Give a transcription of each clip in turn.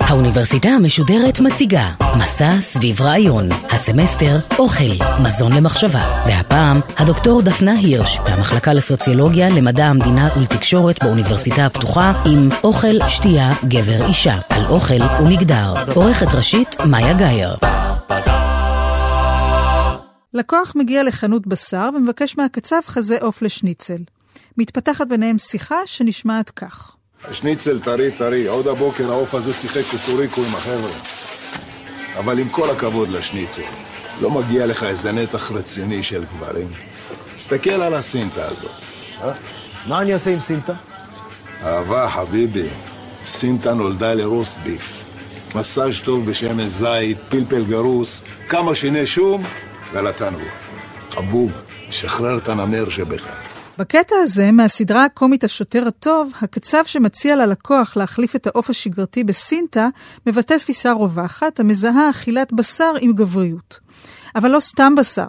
האוניברסיטה המשודרת מציגה מסע סביב רעיון, הסמסטר אוכל, מזון למחשבה, והפעם הדוקטור דפנה הירש מהמחלקה לסוציולוגיה למדע המדינה ולתקשורת באוניברסיטה הפתוחה עם אוכל, שתייה, גבר, אישה, על אוכל ומגדר. עורכת ראשית מאיה גאייר. לקוח מגיע לחנות בשר ומבקש מהקצב חזה עוף לשניצל. מתפתחת ביניהם שיחה שנשמעת כך. שניצל טרי טרי, עוד הבוקר העוף הזה שיחק קוקוריקו עם החבר'ה. אבל עם כל הכבוד לשניצל, לא מגיע לך איזה נתח רציני של גברים. תסתכל על הסינטה הזאת, אה? מה אני אעשה עם סינטה? אהבה, חביבי, סינטה נולדה לרוס ביף. מסאז' טוב בשמן זית, פלפל גרוס, כמה שיני שום, ולתנור. חבוב, שחרר את הנמר שבך. בקטע הזה, מהסדרה הקומית השוטר הטוב, הקצב שמציע ללקוח להחליף את העוף השגרתי בסינטה, מבטא תפיסה רווחת המזהה אכילת בשר עם גבריות. אבל לא סתם בשר.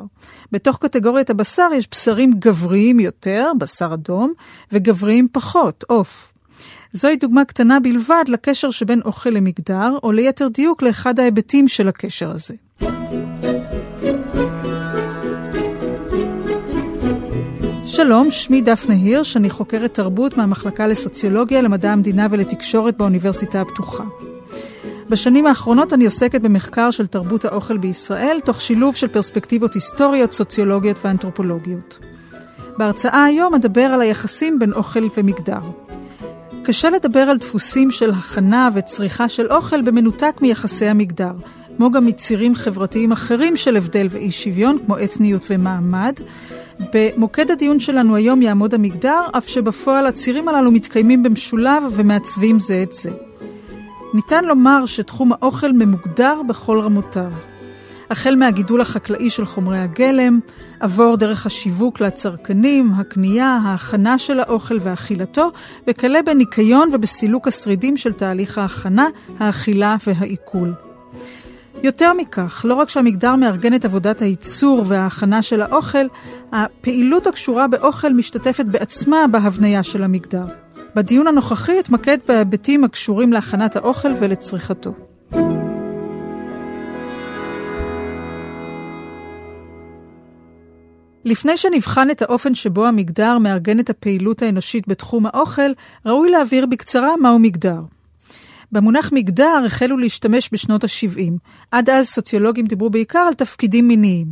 בתוך קטגוריית הבשר יש בשרים גבריים יותר, בשר אדום, וגבריים פחות, עוף. זוהי דוגמה קטנה בלבד לקשר שבין אוכל למגדר, או ליתר דיוק לאחד ההיבטים של הקשר הזה. שלום, שמי דפנה הירש, אני חוקרת תרבות מהמחלקה לסוציולוגיה, למדע המדינה ולתקשורת באוניברסיטה הפתוחה. בשנים האחרונות אני עוסקת במחקר של תרבות האוכל בישראל, תוך שילוב של פרספקטיבות היסטוריות, סוציולוגיות ואנתרופולוגיות. בהרצאה היום אדבר על היחסים בין אוכל ומגדר. קשה לדבר על דפוסים של הכנה וצריכה של אוכל במנותק מיחסי המגדר, כמו גם מצירים חברתיים אחרים של הבדל ואי שוויון, כמו אתניות ומעמד, במוקד הדיון שלנו היום יעמוד המגדר, אף שבפועל הצירים הללו מתקיימים במשולב ומעצבים זה את זה. ניתן לומר שתחום האוכל ממוגדר בכל רמותיו. החל מהגידול החקלאי של חומרי הגלם, עבור דרך השיווק לצרכנים, הקנייה, ההכנה של האוכל ואכילתו, וכלה בניקיון ובסילוק השרידים של תהליך ההכנה, האכילה והעיכול. יותר מכך, לא רק שהמגדר מארגן את עבודת הייצור וההכנה של האוכל, הפעילות הקשורה באוכל משתתפת בעצמה בהבניה של המגדר. בדיון הנוכחי אתמקד בהיבטים הקשורים להכנת האוכל ולצריכתו. לפני שנבחן את האופן שבו המגדר מארגן את הפעילות האנושית בתחום האוכל, ראוי להבהיר בקצרה מהו מגדר. במונח מגדר החלו להשתמש בשנות ה-70. עד אז סוציולוגים דיברו בעיקר על תפקידים מיניים.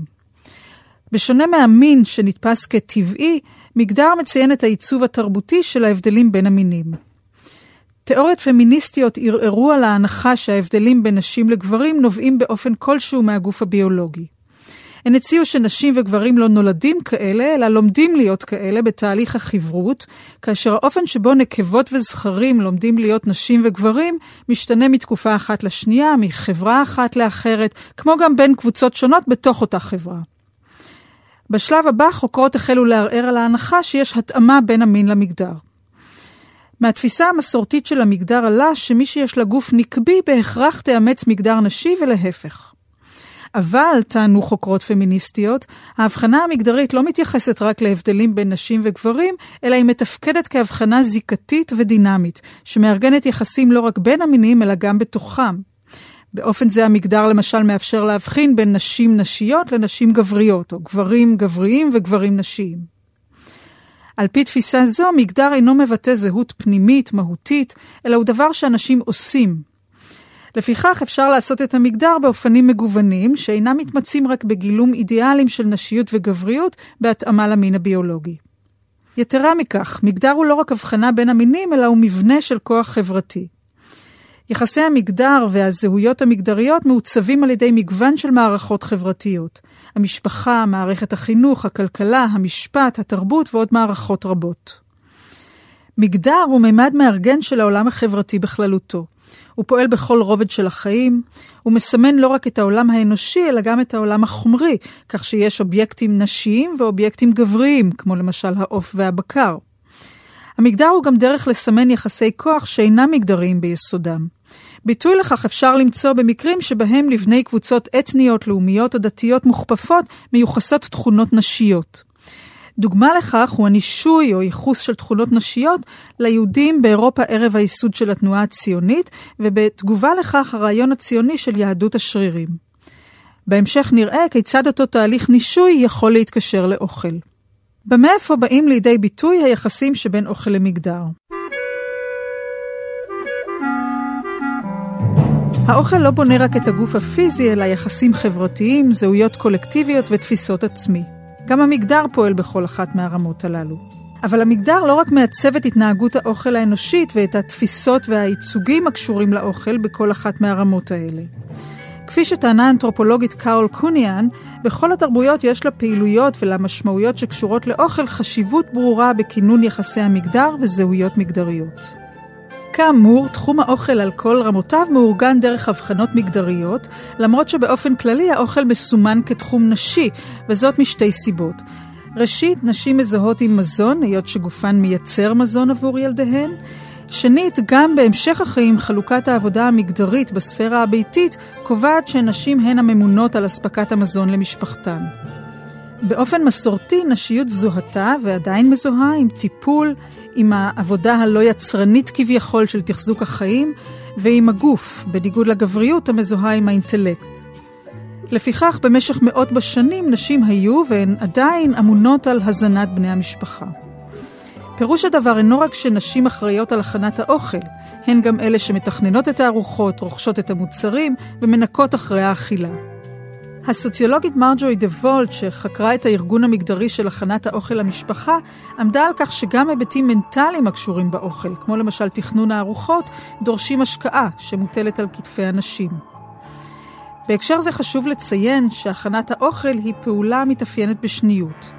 בשונה מהמין שנתפס כטבעי, מגדר מציין את העיצוב התרבותי של ההבדלים בין המינים. תיאוריות פמיניסטיות ערערו על ההנחה שההבדלים בין נשים לגברים נובעים באופן כלשהו מהגוף הביולוגי. הן הציעו שנשים וגברים לא נולדים כאלה, אלא לומדים להיות כאלה בתהליך החברות, כאשר האופן שבו נקבות וזכרים לומדים להיות נשים וגברים, משתנה מתקופה אחת לשנייה, מחברה אחת לאחרת, כמו גם בין קבוצות שונות בתוך אותה חברה. בשלב הבא חוקרות החלו לערער על ההנחה שיש התאמה בין המין למגדר. מהתפיסה המסורתית של המגדר עלה שמי שיש לה גוף נקבי בהכרח תאמץ מגדר נשי ולהפך. אבל, טענו חוקרות פמיניסטיות, ההבחנה המגדרית לא מתייחסת רק להבדלים בין נשים וגברים, אלא היא מתפקדת כהבחנה זיקתית ודינמית, שמארגנת יחסים לא רק בין המינים, אלא גם בתוכם. באופן זה המגדר למשל מאפשר להבחין בין נשים נשיות לנשים גבריות, או גברים גבריים וגברים נשיים. על פי תפיסה זו, מגדר אינו מבטא זהות פנימית, מהותית, אלא הוא דבר שאנשים עושים, לפיכך אפשר לעשות את המגדר באופנים מגוונים, שאינם מתמצים רק בגילום אידיאלים של נשיות וגבריות בהתאמה למין הביולוגי. יתרה מכך, מגדר הוא לא רק הבחנה בין המינים, אלא הוא מבנה של כוח חברתי. יחסי המגדר והזהויות המגדריות מעוצבים על ידי מגוון של מערכות חברתיות. המשפחה, מערכת החינוך, הכלכלה, המשפט, התרבות ועוד מערכות רבות. מגדר הוא מימד מארגן של העולם החברתי בכללותו. הוא פועל בכל רובד של החיים, הוא מסמן לא רק את העולם האנושי, אלא גם את העולם החומרי, כך שיש אובייקטים נשיים ואובייקטים גבריים, כמו למשל העוף והבקר. המגדר הוא גם דרך לסמן יחסי כוח שאינם מגדריים ביסודם. ביטוי לכך אפשר למצוא במקרים שבהם לבני קבוצות אתניות, לאומיות או דתיות מוכפפות מיוחסות תכונות נשיות. דוגמה לכך הוא הנישוי או ייחוס של תכונות נשיות ליהודים באירופה ערב הייסוד של התנועה הציונית, ובתגובה לכך הרעיון הציוני של יהדות השרירים. בהמשך נראה כיצד אותו תהליך נישוי יכול להתקשר לאוכל. במאיפה באים לידי ביטוי היחסים שבין אוכל למגדר? האוכל לא בונה רק את הגוף הפיזי, אלא יחסים חברתיים, זהויות קולקטיביות ותפיסות עצמי. גם המגדר פועל בכל אחת מהרמות הללו. אבל המגדר לא רק מעצב את התנהגות האוכל האנושית ואת התפיסות והייצוגים הקשורים לאוכל בכל אחת מהרמות האלה. כפי שטענה האנתרופולוגית קאול קוניאן, בכל התרבויות יש לפעילויות ולמשמעויות שקשורות לאוכל חשיבות ברורה בכינון יחסי המגדר וזהויות מגדריות. כאמור, תחום האוכל על כל רמותיו מאורגן דרך הבחנות מגדריות, למרות שבאופן כללי האוכל מסומן כתחום נשי, וזאת משתי סיבות. ראשית, נשים מזוהות עם מזון, היות שגופן מייצר מזון עבור ילדיהן. שנית, גם בהמשך החיים חלוקת העבודה המגדרית בספירה הביתית קובעת שנשים הן הממונות על אספקת המזון למשפחתן. באופן מסורתי, נשיות זוהתה ועדיין מזוהה עם טיפול, עם העבודה הלא יצרנית כביכול של תחזוק החיים, ועם הגוף, בניגוד לגבריות המזוהה עם האינטלקט. לפיכך, במשך מאות בשנים נשים היו והן עדיין אמונות על הזנת בני המשפחה. פירוש הדבר אינו רק שנשים אחראיות על הכנת האוכל, הן גם אלה שמתכננות את הארוחות, רוכשות את המוצרים ומנקות אחרי האכילה. הסוציולוגית מרג'וי דה וולט, שחקרה את הארגון המגדרי של הכנת האוכל למשפחה, עמדה על כך שגם היבטים מנטליים הקשורים באוכל, כמו למשל תכנון הארוחות, דורשים השקעה שמוטלת על כתפי הנשים. בהקשר זה חשוב לציין שהכנת האוכל היא פעולה המתאפיינת בשניות.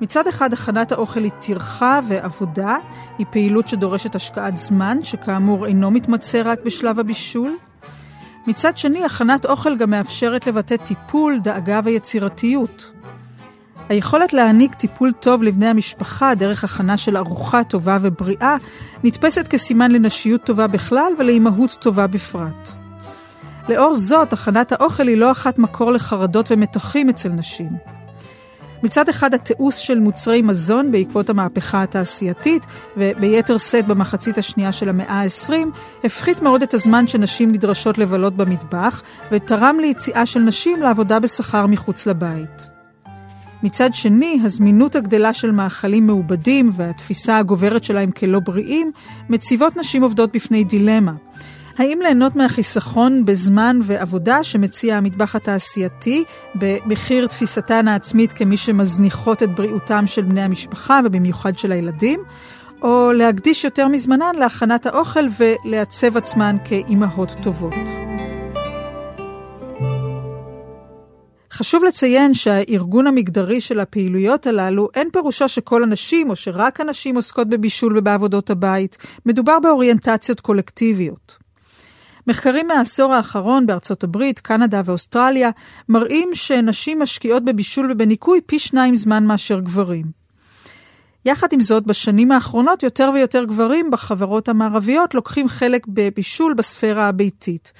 מצד אחד, הכנת האוכל היא טרחה ועבודה, היא פעילות שדורשת השקעת זמן, שכאמור אינו מתמצא רק בשלב הבישול. מצד שני, הכנת אוכל גם מאפשרת לבטא טיפול, דאגה ויצירתיות. היכולת להעניק טיפול טוב לבני המשפחה דרך הכנה של ארוחה טובה ובריאה נתפסת כסימן לנשיות טובה בכלל ולאימהות טובה בפרט. לאור זאת, הכנת האוכל היא לא אחת מקור לחרדות ומתחים אצל נשים. מצד אחד התיעוש של מוצרי מזון בעקבות המהפכה התעשייתית, וביתר שאת במחצית השנייה של המאה ה-20, הפחית מאוד את הזמן שנשים נדרשות לבלות במטבח, ותרם ליציאה של נשים לעבודה בשכר מחוץ לבית. מצד שני, הזמינות הגדלה של מאכלים מעובדים והתפיסה הגוברת שלהם כלא בריאים, מציבות נשים עובדות בפני דילמה. האם ליהנות מהחיסכון בזמן ועבודה שמציע המטבח התעשייתי במחיר תפיסתן העצמית כמי שמזניחות את בריאותם של בני המשפחה ובמיוחד של הילדים, או להקדיש יותר מזמנן להכנת האוכל ולעצב עצמן כאימהות טובות. חשוב לציין שהארגון המגדרי של הפעילויות הללו אין פירושו שכל הנשים או שרק הנשים עוסקות בבישול ובעבודות הבית, מדובר באוריינטציות קולקטיביות. מחקרים מהעשור האחרון בארצות הברית, קנדה ואוסטרליה מראים שנשים משקיעות בבישול ובניקוי פי שניים זמן מאשר גברים. יחד עם זאת, בשנים האחרונות יותר ויותר גברים בחברות המערביות לוקחים חלק בבישול בספירה הביתית.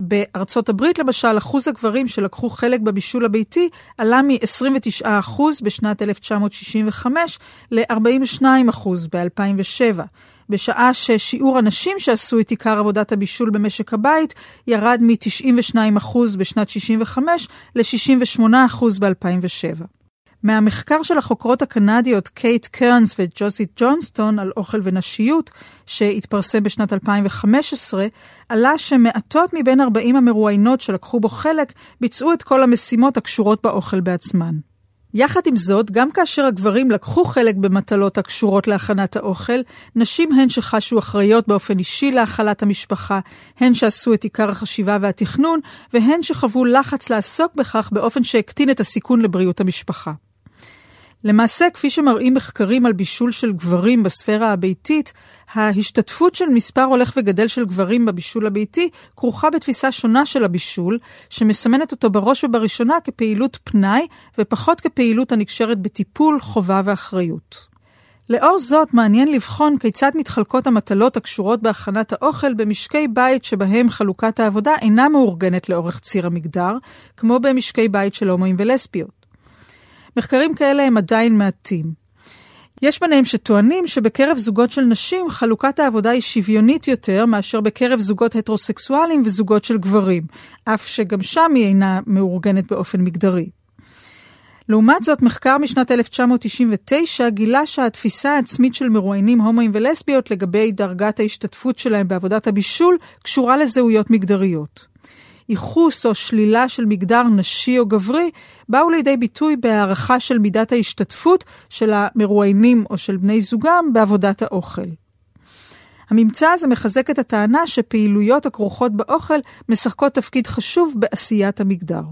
בארצות הברית, למשל, אחוז הגברים שלקחו חלק בבישול הביתי עלה מ-29% בשנת 1965 ל-42% ב-2007. בשעה ששיעור הנשים שעשו את עיקר עבודת הבישול במשק הבית ירד מ-92% בשנת 65 ל-68% ב-2007. מהמחקר של החוקרות הקנדיות קייט קרנס וג'וזית ג'ונסטון על אוכל ונשיות, שהתפרסם בשנת 2015, עלה שמעטות מבין 40 המרואיינות שלקחו בו חלק, ביצעו את כל המשימות הקשורות באוכל בעצמן. יחד עם זאת, גם כאשר הגברים לקחו חלק במטלות הקשורות להכנת האוכל, נשים הן שחשו אחראיות באופן אישי להאכלת המשפחה, הן שעשו את עיקר החשיבה והתכנון, והן שחוו לחץ לעסוק בכך באופן שהקטין את הסיכון לבריאות המשפחה. למעשה, כפי שמראים מחקרים על בישול של גברים בספירה הביתית, ההשתתפות של מספר הולך וגדל של גברים בבישול הביתי כרוכה בתפיסה שונה של הבישול, שמסמנת אותו בראש ובראשונה כפעילות פנאי, ופחות כפעילות הנקשרת בטיפול, חובה ואחריות. לאור זאת, מעניין לבחון כיצד מתחלקות המטלות הקשורות בהכנת האוכל במשקי בית שבהם חלוקת העבודה אינה מאורגנת לאורך ציר המגדר, כמו במשקי בית של הומואים ולסביות. מחקרים כאלה הם עדיין מעטים. יש ביניהם שטוענים שבקרב זוגות של נשים חלוקת העבודה היא שוויונית יותר מאשר בקרב זוגות הטרוסקסואליים וזוגות של גברים, אף שגם שם היא אינה מאורגנת באופן מגדרי. לעומת זאת, מחקר משנת 1999 גילה שהתפיסה העצמית של מרואיינים הומואים ולסביות לגבי דרגת ההשתתפות שלהם בעבודת הבישול קשורה לזהויות מגדריות. ייחוס או שלילה של מגדר נשי או גברי באו לידי ביטוי בהערכה של מידת ההשתתפות של המרואיינים או של בני זוגם בעבודת האוכל. הממצא הזה מחזק את הטענה שפעילויות הכרוכות באוכל משחקות תפקיד חשוב בעשיית המגדר.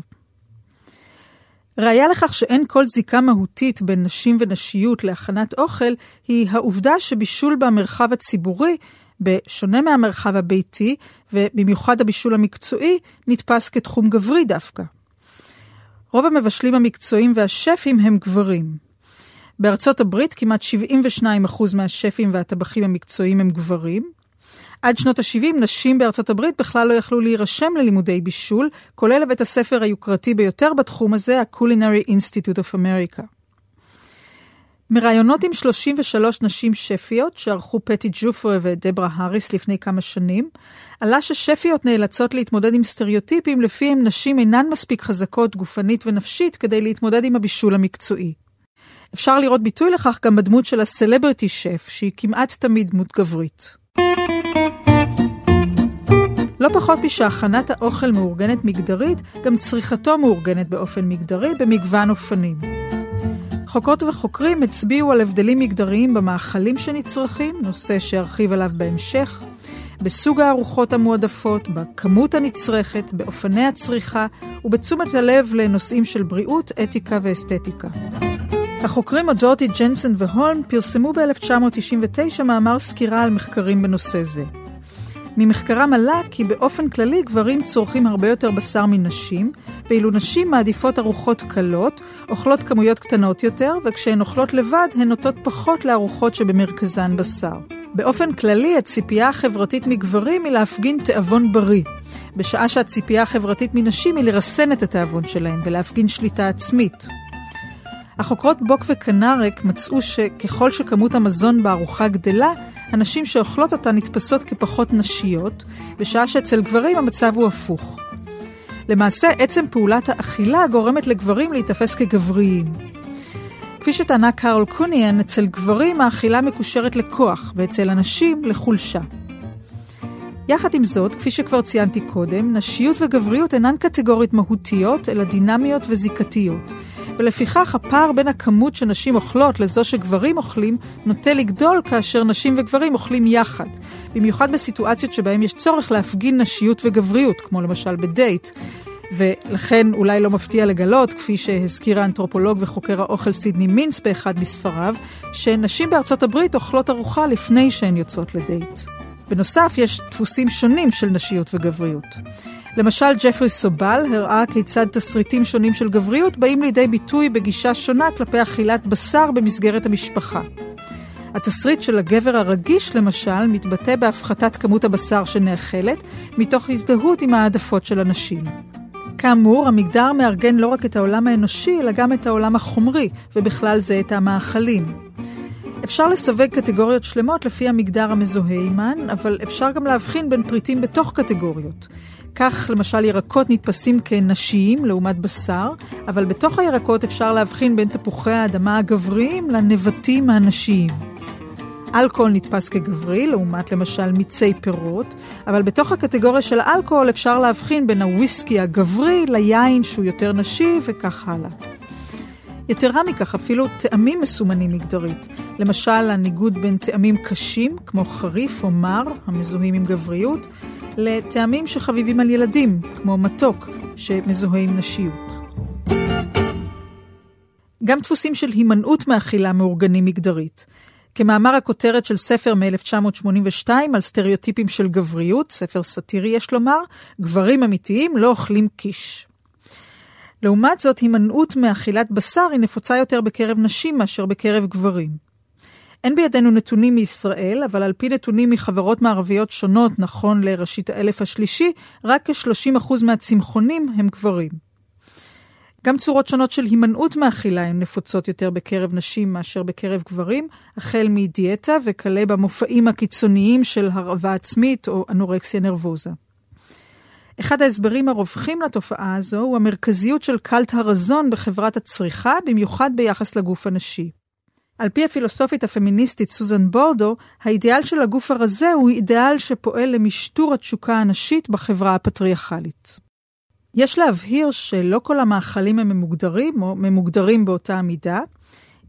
ראיה לכך שאין כל זיקה מהותית בין נשים ונשיות להכנת אוכל, היא העובדה שבישול במרחב הציבורי, בשונה מהמרחב הביתי, ובמיוחד הבישול המקצועי, נתפס כתחום גברי דווקא. רוב המבשלים המקצועיים והשפים הם גברים. בארצות הברית כמעט 72% מהשפים והטבחים המקצועיים הם גברים, עד שנות ה-70 נשים בארצות הברית בכלל לא יכלו להירשם ללימודי בישול, כולל לבית הספר היוקרתי ביותר בתחום הזה, ה-Culinary Institute of America. מראיונות עם 33 נשים שפיות שערכו פטי ג'ופרה ודברה האריס לפני כמה שנים, עלה ששפיות נאלצות להתמודד עם סטריאוטיפים לפיהם נשים אינן מספיק חזקות גופנית ונפשית כדי להתמודד עם הבישול המקצועי. אפשר לראות ביטוי לכך גם בדמות של הסלבריטי שף, שהיא כמעט תמיד דמות גברית. לא פחות משהכנת האוכל מאורגנת מגדרית, גם צריכתו מאורגנת באופן מגדרי במגוון אופנים. חוקרות וחוקרים הצביעו על הבדלים מגדריים במאכלים שנצרכים, נושא שארחיב עליו בהמשך, בסוג הארוחות המועדפות, בכמות הנצרכת, באופני הצריכה ובתשומת הלב לנושאים של בריאות, אתיקה ואסתטיקה. החוקרים הדורטי ג'נסון והולם פרסמו ב-1999 מאמר סקירה על מחקרים בנושא זה. ממחקרם עלה כי באופן כללי גברים צורכים הרבה יותר בשר מנשים, ואילו נשים מעדיפות ארוחות קלות, אוכלות כמויות קטנות יותר, וכשהן אוכלות לבד הן נוטות פחות לארוחות שבמרכזן בשר. באופן כללי, הציפייה החברתית מגברים היא להפגין תיאבון בריא, בשעה שהציפייה החברתית מנשים היא לרסן את התיאבון שלהם ולהפגין שליטה עצמית. החוקרות בוק וקנרק מצאו שככל שכמות המזון בארוחה גדלה, הנשים שאוכלות אותה נתפסות כפחות נשיות, בשעה שאצל גברים המצב הוא הפוך. למעשה, עצם פעולת האכילה גורמת לגברים להיתפס כגבריים. כפי שטענה קארל קוניאן, אצל גברים האכילה מקושרת לכוח, ואצל הנשים לחולשה. יחד עם זאת, כפי שכבר ציינתי קודם, נשיות וגבריות אינן קטגוריות מהותיות, אלא דינמיות וזיקתיות. ולפיכך הפער בין הכמות שנשים אוכלות לזו שגברים אוכלים נוטה לגדול כאשר נשים וגברים אוכלים יחד. במיוחד בסיטואציות שבהן יש צורך להפגין נשיות וגבריות, כמו למשל בדייט. ולכן אולי לא מפתיע לגלות, כפי שהזכיר האנתרופולוג וחוקר האוכל סידני מינס באחד מספריו, שנשים בארצות הברית אוכלות ארוחה לפני שהן יוצאות לדייט. בנוסף, יש דפוסים שונים של נשיות וגבריות. למשל, ג'פרי סובל הראה כיצד תסריטים שונים של גבריות באים לידי ביטוי בגישה שונה כלפי אכילת בשר במסגרת המשפחה. התסריט של הגבר הרגיש, למשל, מתבטא בהפחתת כמות הבשר שנאכלת, מתוך הזדהות עם העדפות של הנשים. כאמור, המגדר מארגן לא רק את העולם האנושי, אלא גם את העולם החומרי, ובכלל זה את המאכלים. אפשר לסווג קטגוריות שלמות לפי המגדר המזוהה עימן, אבל אפשר גם להבחין בין פריטים בתוך קטגוריות. כך למשל ירקות נתפסים כנשיים לעומת בשר, אבל בתוך הירקות אפשר להבחין בין תפוחי האדמה הגבריים לנבטים הנשיים. אלכוהול נתפס כגברי, לעומת למשל מיצי פירות, אבל בתוך הקטגוריה של האלכוהול אפשר להבחין בין הוויסקי הגברי ליין שהוא יותר נשי וכך הלאה. יתרה מכך, אפילו טעמים מסומנים מגדרית. למשל, הניגוד בין טעמים קשים, כמו חריף או מר, המזוהים עם גבריות, לטעמים שחביבים על ילדים, כמו מתוק, שמזוהה עם נשיות. גם דפוסים של הימנעות מאכילה מאורגנים מגדרית. כמאמר הכותרת של ספר מ-1982 על סטריאוטיפים של גבריות, ספר סאטירי יש לומר, גברים אמיתיים לא אוכלים קיש. לעומת זאת, הימנעות מאכילת בשר היא נפוצה יותר בקרב נשים מאשר בקרב גברים. אין בידינו נתונים מישראל, אבל על פי נתונים מחברות מערביות שונות, נכון לראשית האלף השלישי, רק כ-30% מהצמחונים הם גברים. גם צורות שונות של הימנעות מאכילה הן נפוצות יותר בקרב נשים מאשר בקרב גברים, החל מדיאטה וכלה במופעים הקיצוניים של הרעבה עצמית או אנורקסיה נרבוזה. אחד ההסברים הרווחים לתופעה הזו הוא המרכזיות של קלט הרזון בחברת הצריכה, במיוחד ביחס לגוף הנשי. על פי הפילוסופית הפמיניסטית סוזן בורדו, האידיאל של הגוף הרזה הוא אידיאל שפועל למשטור התשוקה הנשית בחברה הפטריארכלית. יש להבהיר שלא כל המאכלים הם ממוגדרים או ממוגדרים באותה מידה.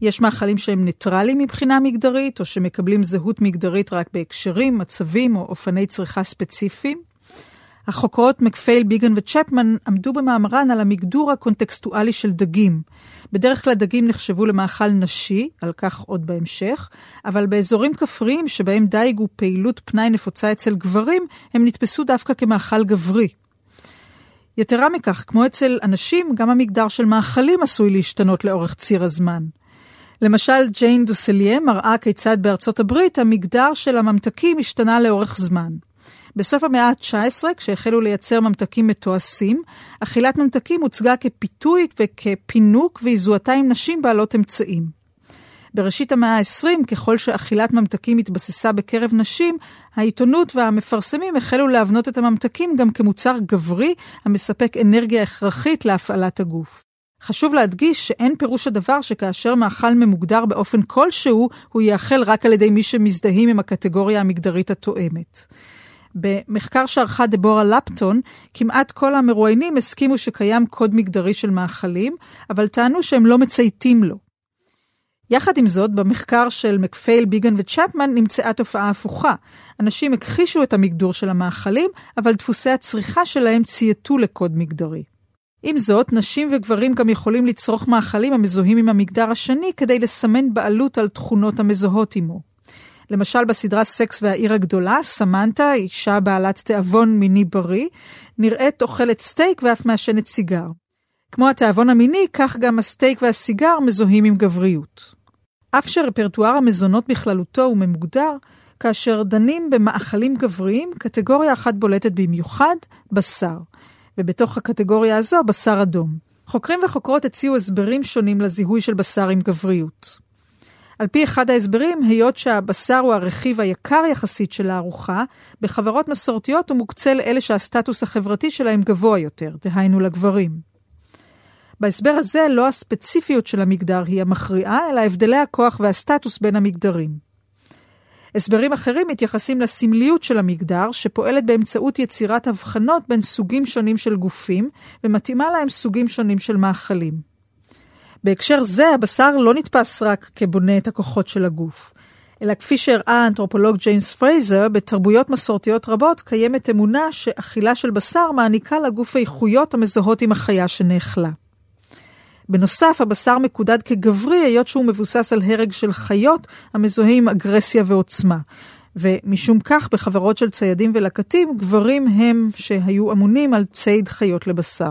יש מאכלים שהם ניטרליים מבחינה מגדרית, או שמקבלים זהות מגדרית רק בהקשרים, מצבים או אופני צריכה ספציפיים. החוקרות מקפייל, ביגן וצ'פמן עמדו במאמרן על המגדור הקונטקסטואלי של דגים. בדרך כלל דגים נחשבו למאכל נשי, על כך עוד בהמשך, אבל באזורים כפריים שבהם דייג הוא פעילות פנאי נפוצה אצל גברים, הם נתפסו דווקא כמאכל גברי. יתרה מכך, כמו אצל אנשים, גם המגדר של מאכלים עשוי להשתנות לאורך ציר הזמן. למשל, ג'יין דוסליה מראה כיצד בארצות הברית המגדר של הממתקים השתנה לאורך זמן. בסוף המאה ה-19, כשהחלו לייצר ממתקים מתועשים, אכילת ממתקים הוצגה כפיתוי וכפינוק והיא זוהתה עם נשים בעלות אמצעים. בראשית המאה ה-20, ככל שאכילת ממתקים התבססה בקרב נשים, העיתונות והמפרסמים החלו להבנות את הממתקים גם כמוצר גברי המספק אנרגיה הכרחית להפעלת הגוף. חשוב להדגיש שאין פירוש הדבר שכאשר מאכל ממוגדר באופן כלשהו, הוא יאכל רק על ידי מי שמזדהים עם הקטגוריה המגדרית התואמת. במחקר שערכה דבורה לפטון, כמעט כל המרואיינים הסכימו שקיים קוד מגדרי של מאכלים, אבל טענו שהם לא מצייתים לו. יחד עם זאת, במחקר של מקפייל, ביגן וצ'פמן נמצאה תופעה הפוכה. אנשים הכחישו את המגדור של המאכלים, אבל דפוסי הצריכה שלהם צייתו לקוד מגדרי. עם זאת, נשים וגברים גם יכולים לצרוך מאכלים המזוהים עם המגדר השני כדי לסמן בעלות על תכונות המזוהות עמו. למשל בסדרה סקס והעיר הגדולה, סמנטה, אישה בעלת תיאבון מיני בריא, נראית אוכלת סטייק ואף מעשנת סיגר. כמו התיאבון המיני, כך גם הסטייק והסיגר מזוהים עם גבריות. אף שרפרטואר המזונות בכללותו הוא ממוגדר, כאשר דנים במאכלים גבריים, קטגוריה אחת בולטת במיוחד, בשר. ובתוך הקטגוריה הזו, בשר אדום. חוקרים וחוקרות הציעו הסברים שונים לזיהוי של בשר עם גבריות. על פי אחד ההסברים, היות שהבשר הוא הרכיב היקר יחסית של הארוחה, בחברות מסורתיות הוא מוקצה לאלה שהסטטוס החברתי שלהם גבוה יותר, דהיינו לגברים. בהסבר הזה לא הספציפיות של המגדר היא המכריעה, אלא הבדלי הכוח והסטטוס בין המגדרים. הסברים אחרים מתייחסים לסמליות של המגדר, שפועלת באמצעות יצירת הבחנות בין סוגים שונים של גופים, ומתאימה להם סוגים שונים של מאכלים. בהקשר זה, הבשר לא נתפס רק כבונה את הכוחות של הגוף, אלא כפי שהראה האנתרופולוג ג'יימס פרייזר, בתרבויות מסורתיות רבות קיימת אמונה שאכילה של בשר מעניקה לגוף איכויות המזוהות עם החיה שנאכלה. בנוסף, הבשר מקודד כגברי, היות שהוא מבוסס על הרג של חיות המזוהה עם אגרסיה ועוצמה. ומשום כך, בחברות של ציידים ולקטים, גברים הם שהיו אמונים על ציד חיות לבשר.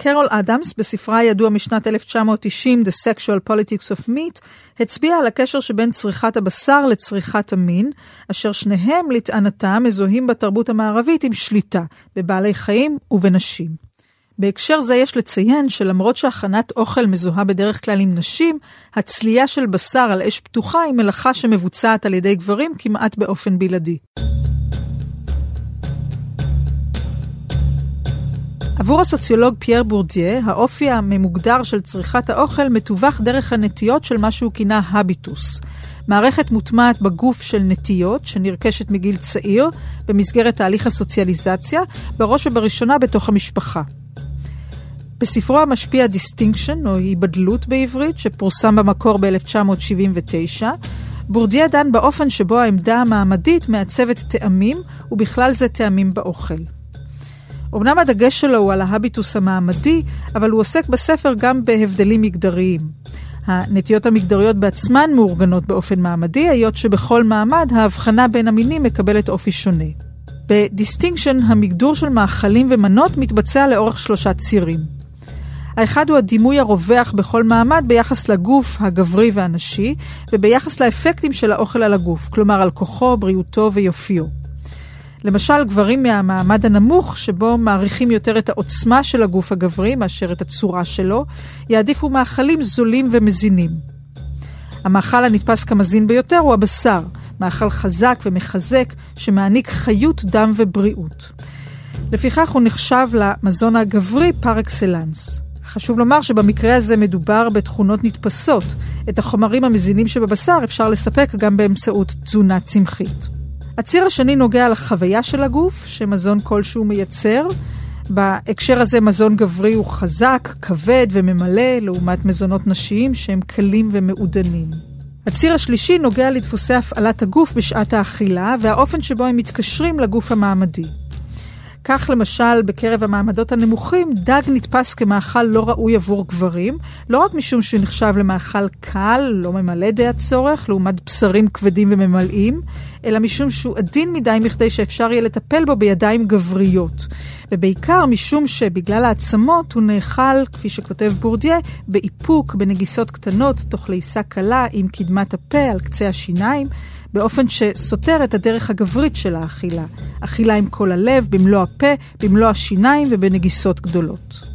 קרול אדמס, בספרה הידוע משנת 1990, The Sexual Politics of Meat, הצביעה על הקשר שבין צריכת הבשר לצריכת המין, אשר שניהם, לטענתה, מזוהים בתרבות המערבית עם שליטה, בבעלי חיים ובנשים. בהקשר זה יש לציין שלמרות שהכנת אוכל מזוהה בדרך כלל עם נשים, הצלייה של בשר על אש פתוחה היא מלאכה שמבוצעת על ידי גברים כמעט באופן בלעדי. עבור הסוציולוג פייר בורדיה, האופי הממוגדר של צריכת האוכל מתווך דרך הנטיות של מה שהוא כינה הביטוס. מערכת מוטמעת בגוף של נטיות, שנרכשת מגיל צעיר, במסגרת תהליך הסוציאליזציה, בראש ובראשונה בתוך המשפחה. בספרו המשפיע Distinction, או היבדלות בעברית, שפורסם במקור ב-1979, בורדיה דן באופן שבו העמדה המעמדית מעצבת טעמים, ובכלל זה טעמים באוכל. אמנם הדגש שלו הוא על ההביטוס המעמדי, אבל הוא עוסק בספר גם בהבדלים מגדריים. הנטיות המגדריות בעצמן מאורגנות באופן מעמדי, היות שבכל מעמד ההבחנה בין המינים מקבלת אופי שונה. ב Distinction המגדור של מאכלים ומנות מתבצע לאורך שלושה צירים. האחד הוא הדימוי הרווח בכל מעמד ביחס לגוף הגברי והנשי, וביחס לאפקטים של האוכל על הגוף, כלומר על כוחו, בריאותו ויופיו. למשל, גברים מהמעמד הנמוך, שבו מעריכים יותר את העוצמה של הגוף הגברי מאשר את הצורה שלו, יעדיפו מאכלים זולים ומזינים. המאכל הנתפס כמזין ביותר הוא הבשר, מאכל חזק ומחזק שמעניק חיות, דם ובריאות. לפיכך הוא נחשב למזון הגברי פר אקסלנס. חשוב לומר שבמקרה הזה מדובר בתכונות נתפסות. את החומרים המזינים שבבשר אפשר לספק גם באמצעות תזונה צמחית. הציר השני נוגע לחוויה של הגוף, שמזון כלשהו מייצר. בהקשר הזה מזון גברי הוא חזק, כבד וממלא, לעומת מזונות נשיים שהם קלים ומעודנים. הציר השלישי נוגע לדפוסי הפעלת הגוף בשעת האכילה והאופן שבו הם מתקשרים לגוף המעמדי. כך למשל בקרב המעמדות הנמוכים, דג נתפס כמאכל לא ראוי עבור גברים, לא רק משום שהוא נחשב למאכל קל, לא ממלא די הצורך, לעומת בשרים כבדים וממלאים, אלא משום שהוא עדין מדי מכדי שאפשר יהיה לטפל בו בידיים גבריות. ובעיקר משום שבגלל העצמות הוא נאכל, כפי שכותב בורדיה, באיפוק, בנגיסות קטנות, תוך לעיסה קלה עם קדמת הפה על קצה השיניים, באופן שסותר את הדרך הגברית של האכילה. אכילה עם כל הלב, במלוא הפה, במלוא השיניים ובנגיסות גדולות.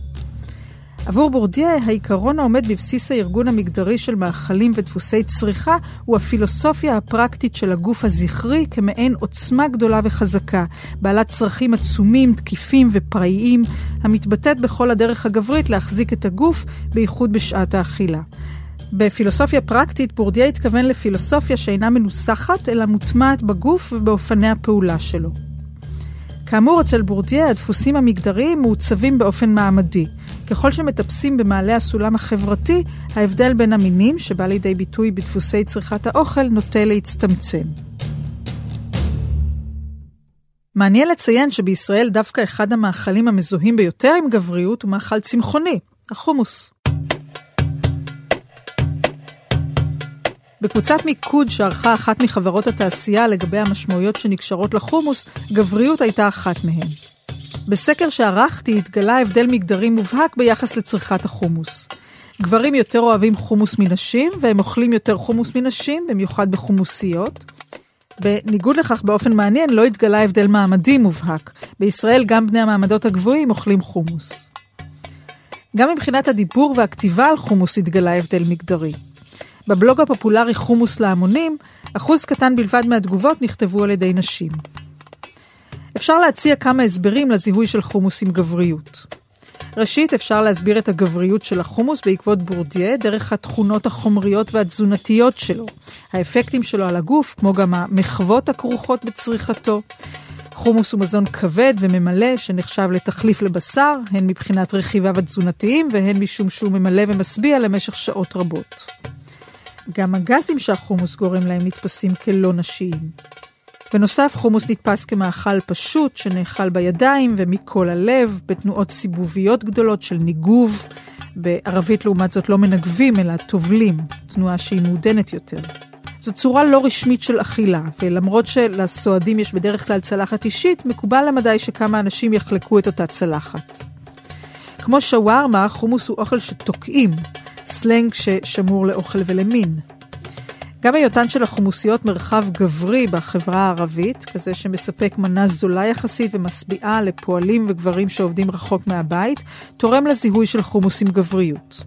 עבור בורדיה, העיקרון העומד בבסיס הארגון המגדרי של מאכלים ודפוסי צריכה הוא הפילוסופיה הפרקטית של הגוף הזכרי כמעין עוצמה גדולה וחזקה, בעלת צרכים עצומים, תקיפים ופראיים, המתבטאת בכל הדרך הגברית להחזיק את הגוף, בייחוד בשעת האכילה. בפילוסופיה פרקטית, בורדיה התכוון לפילוסופיה שאינה מנוסחת, אלא מוטמעת בגוף ובאופני הפעולה שלו. כאמור, אצל בורדיה הדפוסים המגדריים מעוצבים באופן מעמדי. ככל שמטפסים במעלה הסולם החברתי, ההבדל בין המינים, שבא לידי ביטוי בדפוסי צריכת האוכל, נוטה להצטמצם. מעניין לציין שבישראל דווקא אחד המאכלים המזוהים ביותר עם גבריות הוא מאכל צמחוני, החומוס. בקבוצת מיקוד שערכה אחת מחברות התעשייה לגבי המשמעויות שנקשרות לחומוס, גבריות הייתה אחת מהן. בסקר שערכתי התגלה הבדל מגדרי מובהק ביחס לצריכת החומוס. גברים יותר אוהבים חומוס מנשים, והם אוכלים יותר חומוס מנשים, במיוחד בחומוסיות. בניגוד לכך, באופן מעניין, לא התגלה הבדל מעמדי מובהק. בישראל גם בני המעמדות הגבוהים אוכלים חומוס. גם מבחינת הדיבור והכתיבה על חומוס התגלה הבדל מגדרי. בבלוג הפופולרי חומוס להמונים, אחוז קטן בלבד מהתגובות נכתבו על ידי נשים. אפשר להציע כמה הסברים לזיהוי של חומוס עם גבריות. ראשית, אפשר להסביר את הגבריות של החומוס בעקבות בורדיה דרך התכונות החומריות והתזונתיות שלו, האפקטים שלו על הגוף, כמו גם המחוות הכרוכות בצריכתו. חומוס הוא מזון כבד וממלא שנחשב לתחליף לבשר, הן מבחינת רכיביו התזונתיים והן משום שהוא ממלא ומשביע למשך שעות רבות. גם הגזים שהחומוס גורם להם נתפסים כלא נשיים. בנוסף, חומוס נתפס כמאכל פשוט שנאכל בידיים ומכל הלב, בתנועות סיבוביות גדולות של ניגוב. בערבית לעומת זאת לא מנגבים אלא טובלים, תנועה שהיא מעודנת יותר. זו צורה לא רשמית של אכילה, ולמרות שלסועדים יש בדרך כלל צלחת אישית, מקובל למדי שכמה אנשים יחלקו את אותה צלחת. כמו שווארמה, חומוס הוא אוכל שתוקעים, סלנג ששמור לאוכל ולמין. גם היותן של החומוסיות מרחב גברי בחברה הערבית, כזה שמספק מנה זולה יחסית ומשביעה לפועלים וגברים שעובדים רחוק מהבית, תורם לזיהוי של חומוס עם גבריות.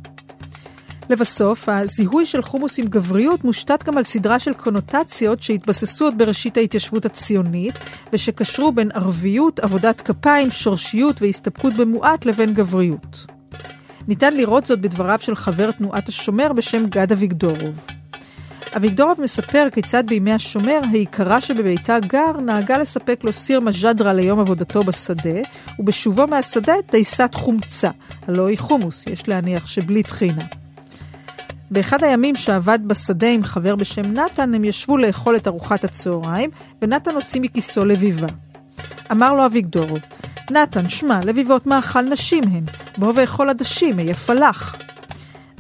לבסוף, הזיהוי של חומוס עם גבריות מושתת גם על סדרה של קונוטציות שהתבססו עוד בראשית ההתיישבות הציונית, ושקשרו בין ערביות, עבודת כפיים, שורשיות והסתפקות במועט לבין גבריות. ניתן לראות זאת בדבריו של חבר תנועת השומר בשם גד אביגדורוב. אביגדורוב מספר כיצד בימי השומר, היקרה שבביתה גר נהגה לספק לו סיר מג'דרה ליום עבודתו בשדה, ובשובו מהשדה דייסת חומצה, הלא היא חומוס, יש להניח שבלי טחינה. באחד הימים שעבד בשדה עם חבר בשם נתן, הם ישבו לאכול את ארוחת הצהריים, ונתן הוציא מכיסו לביבה. אמר לו אביגדורוב, נתן, שמע, לביבות מאכל נשים הן, בוא ואכול עדשים, אהיה פלח.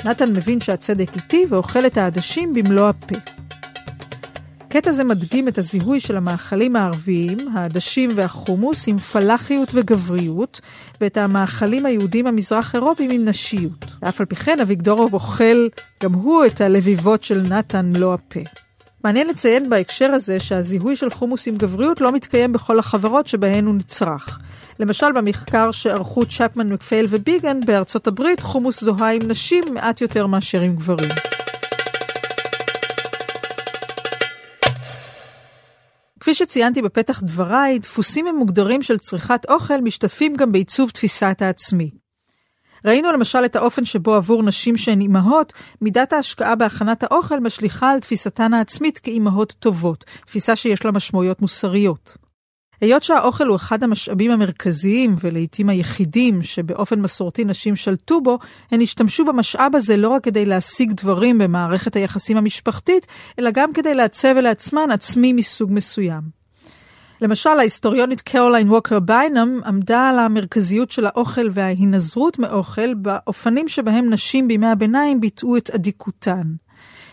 נתן מבין שהצדק איתי ואוכל את העדשים במלוא הפה. קטע זה מדגים את הזיהוי של המאכלים הערביים, העדשים והחומוס, עם פלאחיות וגבריות, ואת המאכלים היהודים המזרח אירופיים עם נשיות. ואף על פי כן, אביגדורוב אוכל גם הוא את הלביבות של נתן מלוא הפה. מעניין לציין בהקשר הזה שהזיהוי של חומוס עם גבריות לא מתקיים בכל החברות שבהן הוא נצרך. למשל במחקר שערכו צ'פמן, מקפייל וביגן בארצות הברית, חומוס זוהה עם נשים מעט יותר מאשר עם גברים. כפי שציינתי בפתח דבריי, דפוסים ממוגדרים של צריכת אוכל משתתפים גם בעיצוב תפיסת העצמי. ראינו למשל את האופן שבו עבור נשים שהן אימהות, מידת ההשקעה בהכנת האוכל משליכה על תפיסתן העצמית כאימהות טובות, תפיסה שיש לה משמעויות מוסריות. היות שהאוכל הוא אחד המשאבים המרכזיים ולעיתים היחידים שבאופן מסורתי נשים שלטו בו, הן השתמשו במשאב הזה לא רק כדי להשיג דברים במערכת היחסים המשפחתית, אלא גם כדי לעצב לעצמן עצמי מסוג מסוים. למשל, ההיסטוריונית קרוליין ווקר ביינם עמדה על המרכזיות של האוכל וההינזרות מאוכל באופנים שבהם נשים בימי הביניים ביטאו את אדיקותן.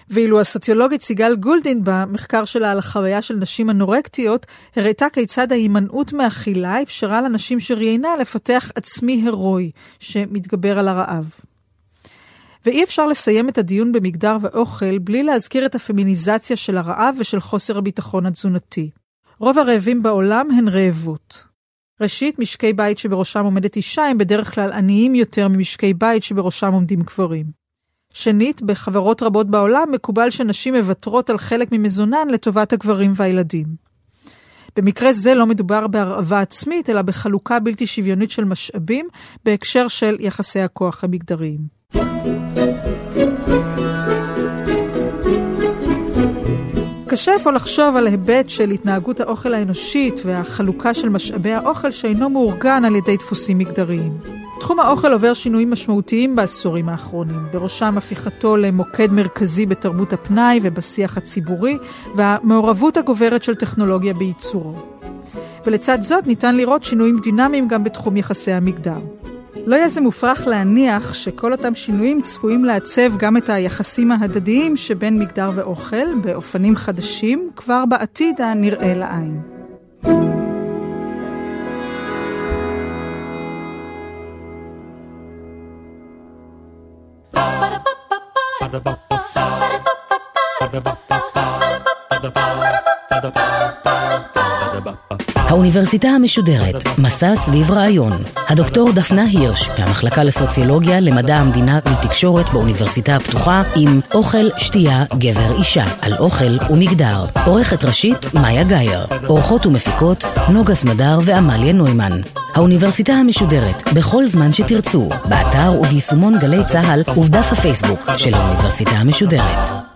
ואילו הסוציולוגית סיגל גולדין במחקר שלה על החוויה של נשים אנורקטיות, הראתה כיצד ההימנעות מאכילה אפשרה לנשים שראיינה לפתח עצמי הירואי שמתגבר על הרעב. ואי אפשר לסיים את הדיון במגדר ואוכל בלי להזכיר את הפמיניזציה של הרעב ושל חוסר הביטחון התזונתי. רוב הרעבים בעולם הן רעבות. ראשית, משקי בית שבראשם עומדת אישה הם בדרך כלל עניים יותר ממשקי בית שבראשם עומדים גברים. שנית, בחברות רבות בעולם מקובל שנשים מוותרות על חלק ממזונן לטובת הגברים והילדים. במקרה זה לא מדובר בהרעבה עצמית, אלא בחלוקה בלתי שוויונית של משאבים בהקשר של יחסי הכוח המגדריים. קשה אפוא לחשוב על היבט של התנהגות האוכל האנושית והחלוקה של משאבי האוכל שאינו מאורגן על ידי דפוסים מגדריים. תחום האוכל עובר שינויים משמעותיים בעשורים האחרונים, בראשם הפיכתו למוקד מרכזי בתרבות הפנאי ובשיח הציבורי, והמעורבות הגוברת של טכנולוגיה בייצורו. ולצד זאת ניתן לראות שינויים דינמיים גם בתחום יחסי המגדר. לא יהיה זה מופרך להניח שכל אותם שינויים צפויים לעצב גם את היחסים ההדדיים שבין מגדר ואוכל באופנים חדשים כבר בעתיד הנראה לעין. Ba-da-ba-ba-ba האוניברסיטה המשודרת, מסע סביב רעיון. הדוקטור דפנה הירש, מהמחלקה לסוציולוגיה, למדע המדינה ולתקשורת באוניברסיטה הפתוחה, עם אוכל, שתייה, גבר, אישה, על אוכל ומגדר. עורכת ראשית, מאיה גאייר. עורכות ומפיקות, נוגה סמדר ועמליה נוימן. האוניברסיטה המשודרת, בכל זמן שתרצו, באתר וביישומון גלי צה"ל ובדף הפייסבוק של האוניברסיטה המשודרת.